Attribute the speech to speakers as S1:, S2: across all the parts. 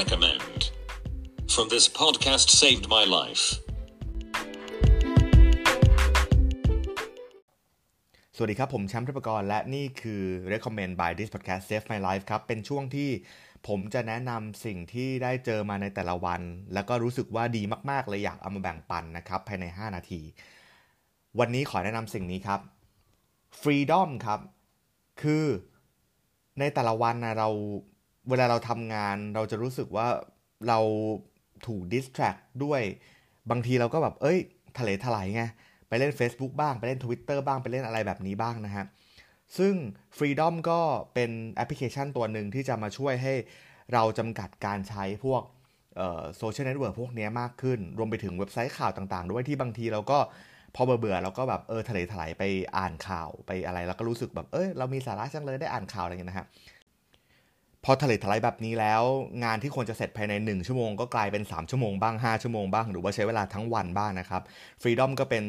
S1: Recommend. From this podcast saved my life.
S2: สวัสดีครับ ผมแชมป์ทิพกรและนี่คือ Recommend by this podcast save my life ครับ เป็นช่วงที่ผมจะแนะนำสิ่งที่ได้เจอมาในแต่ละวัน แล้วก็รู้สึกว่าดีมาก ๆ เลยอยากเอามาแบ่งปันนะครับ ภายใน 5 นาที วันนี้ขอแนะนำสิ่งนี้ครับ Freedom ครับ คือในแต่ละวันนะเรา เวลาเราทำงานเราจะรู้สึกว่าเราถูก distract ด้วย บางทีเราก็แบบ เอ้ยทะเลถลายไง ไปเล่น Facebook บ้าง ไปเล่น Twitter บ้าง ไปเล่นอะไรแบบนี้บ้างนะฮะ ซึ่ง Freedom ก็เป็นแอปพลิเคชันตัวหนึ่งที่จะมาช่วยให้เราจำกัดการใช้พวกโซเชียลเน็ตเวิร์กพวกนี้มากขึ้น รวมไปถึงเว็บไซต์ข่าวต่างๆ ด้วยที่บางทีเราก็พอเบื่อเราก็แบบเออทะเลถลายไปอ่านข่าวไปอะไร แล้วก็รู้สึกแบบเออเรามีสาระจังเลยได้อ่านข่าวอะไรเงี้ยนะฮะ พอทะเลทลายแบบนี้แล้ว งานที่ควรจะเสร็จภายใน 1 ชั่วโมงก็กลายเป็น 3 ชั่วโมงบ้าง 5 ชั่วโมงบ้าง หรือว่าใช้เวลาทั้งวันบ้างนะครับ Freedom ก็เป็น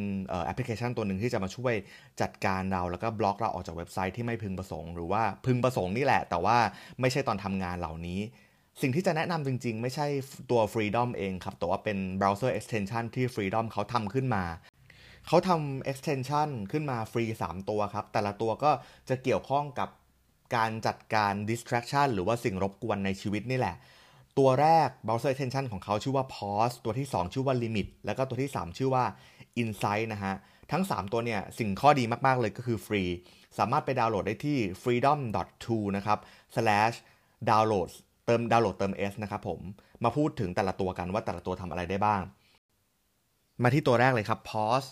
S2: แอปพลิเคชันตัวหนึ่งที่จะมาช่วยจัดการเรา แล้วก็บล็อกเราออกจากเว็บไซต์ที่ไม่พึงประสงค์ หรือว่าพึงประสงค์นี่แหละ แต่ว่าไม่ใช่ตอนทำงานเหล่านี้ สิ่งที่จะแนะนำจริง ๆ ไม่ใช่ตัว Freedom เองครับแต่ว่าเป็น browser extension ที่ Freedom เขาทำขึ้นมาเขาทำ extension ขึ้นมาฟรี 3 ตัวครับ แต่ละตัวก็จะเกี่ยวข้องกับ การจัดการ distraction หรือว่าสิ่งรบกวนในชีวิตนี่แหละ ตัวแรก browser extension ของเขาชื่อว่า pause ตัวที่ 2 ชื่อว่า limit แล้วก็ตัวที่ 3 ชื่อว่า insight นะฮะ ทั้ง 3 ตัวเนี่ย สิ่งข้อดีมาก ๆ เลยก็คือฟรี สามารถไปดาวน์โหลดได้ที่ freedom.to นะครับ slash download เติมดาวน์โหลดเติม s นะครับผม มาพูดถึงแต่ละตัวกันว่าแต่ละตัวทำอะไรได้บ้าง มาที่ตัวแรกเลยครับ pause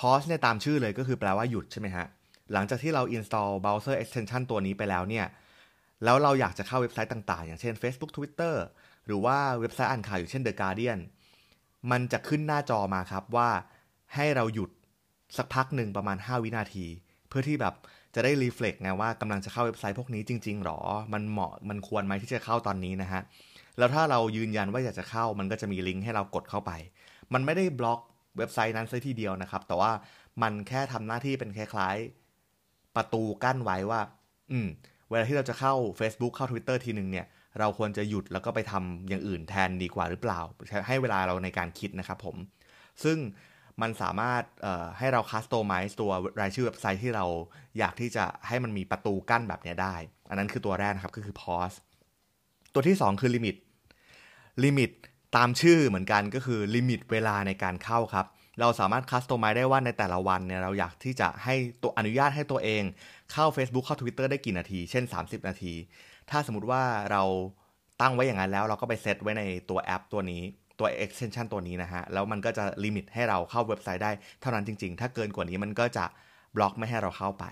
S2: pause เนี่ยตามชื่อเลยก็คือแปลว่าหยุดใช่ไหมฮะ หลังจากที่เรา install browser extension ตัวนี้ไปแล้วเนี่ย แล้วเราอยากจะเข้าเว็บไซต์ต่างๆ อย่างเช่น Facebook Twitter หรือว่าเว็บไซต์อ่านข่าวอยู่เช่น The Guardian มันจะขึ้นหน้าจอมาครับว่าให้เราหยุดสักพักหนึ่งประมาณ 5 วินาที เพื่อที่แบบจะได้รีเฟล็กไงว่ากำลังจะเข้าเว็บไซต์พวกนี้จริง ๆหรอ มันเหมาะมันควรไหมที่จะเข้าตอนนี้นะฮะ แล้วถ้าเรายืนยันว่าอยากจะเข้ามันก็จะมีลิงก์ให้เรากดเข้าไป มันไม่ได้บล็อกเว็บไซต์นั้นซะทีเดียวนะครับ แต่ว่ามันแค่ทำหน้าที่เป็นคล้าย ประตูกั้นไว้ว่า อืม เวลาที่เราจะเข้า Facebook เข้า Twitter ทีหนึ่งเนี่ย เราควรจะหยุดแล้วก็ไปทำอย่างอื่นแทนดีกว่าหรือเปล่า ให้เวลาเราในการคิดนะครับผม ซึ่งมันสามารถให้เรา customize ตัวรายชื่อเว็บไซต์ที่เราอยากที่จะให้มันมีประตูกั้นแบบนี้ได้ อันนั้นคือตัวแรกนะครับก็คือ pause ตัวที่ 2 คือ limit limit ตามชื่อเหมือนกันก็คือ limit เวลาในการเข้าครับ เราสามารถ customize ได้ว่าในแต่ละวันเนี่ยเราอยากที่จะให้ตัวอนุญาตให้ตัวเองเข้า Facebook เข้า Twitter ได้กี่นาที เช่น 30 นาที ถ้าสมมติว่าเราตั้งไว้อย่างนั้นแล้วเราก็ไปเซตไว้ในตัวแอปตัวนี้ตัว extension ตัวนี้นะฮะ แล้วมันก็จะลิมิตให้เราเข้าเว็บไซต์ได้เท่านั้นจริง ๆ ถ้าเกินกว่านี้มันก็จะบล็อกไม่ให้เราเข้าไป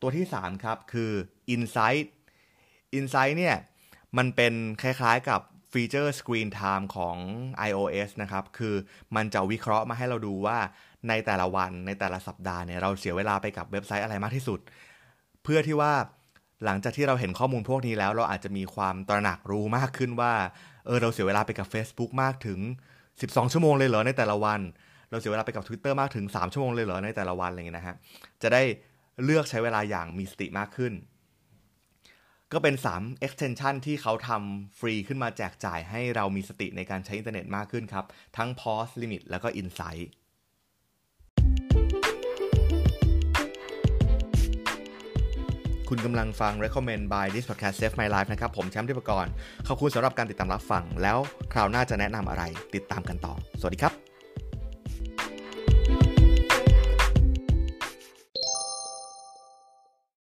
S2: ตัวที่ 3 ครับ คือ insight insight เนี่ย มันเป็นคล้ายๆกับ ฟีเจอร์ Screen Time ของ iOS นะครับ คือมันจะวิเคราะห์มาให้เราดูว่าในแต่ละวันในแต่ละสัปดาห์เนี่ยเราเสียเวลาไปกับเว็บไซต์อะไรมากที่สุด เพื่อที่ว่าหลังจากที่เราเห็นข้อมูลพวกนี้แล้ว เราอาจจะมีความตระหนักรู้มากขึ้นว่าเออเราเสียเวลาไปกับ Facebook มากถึง 12 ชั่วโมงเลยเหรอในแต่ละวัน เราเสียเวลาไปกับ Twitter มากถึง 3 ชั่วโมงเลยเหรอในแต่ละวันอะไรเงี้ยนะฮะจะได้เลือกใช้เวลาอย่างมีสติมากขึ้น ก็เป็น 3 extension ที่เขาทำฟรีขึ้นมาแจกจ่ายให้เรามีสติในการใช้อินเทอร์เน็ตมากขึ้นครับ ทั้ง pause limit แล้วก็ insight คุณกำลังฟัง recommend by this podcast save my life นะครับ ผมแชมป์ทิพกร ขอบคุณสำหรับการติดตามรับฟัง แล้วคราวหน้าจะแนะนำอะไร ติดตามกันต่อ สวัสดีครับ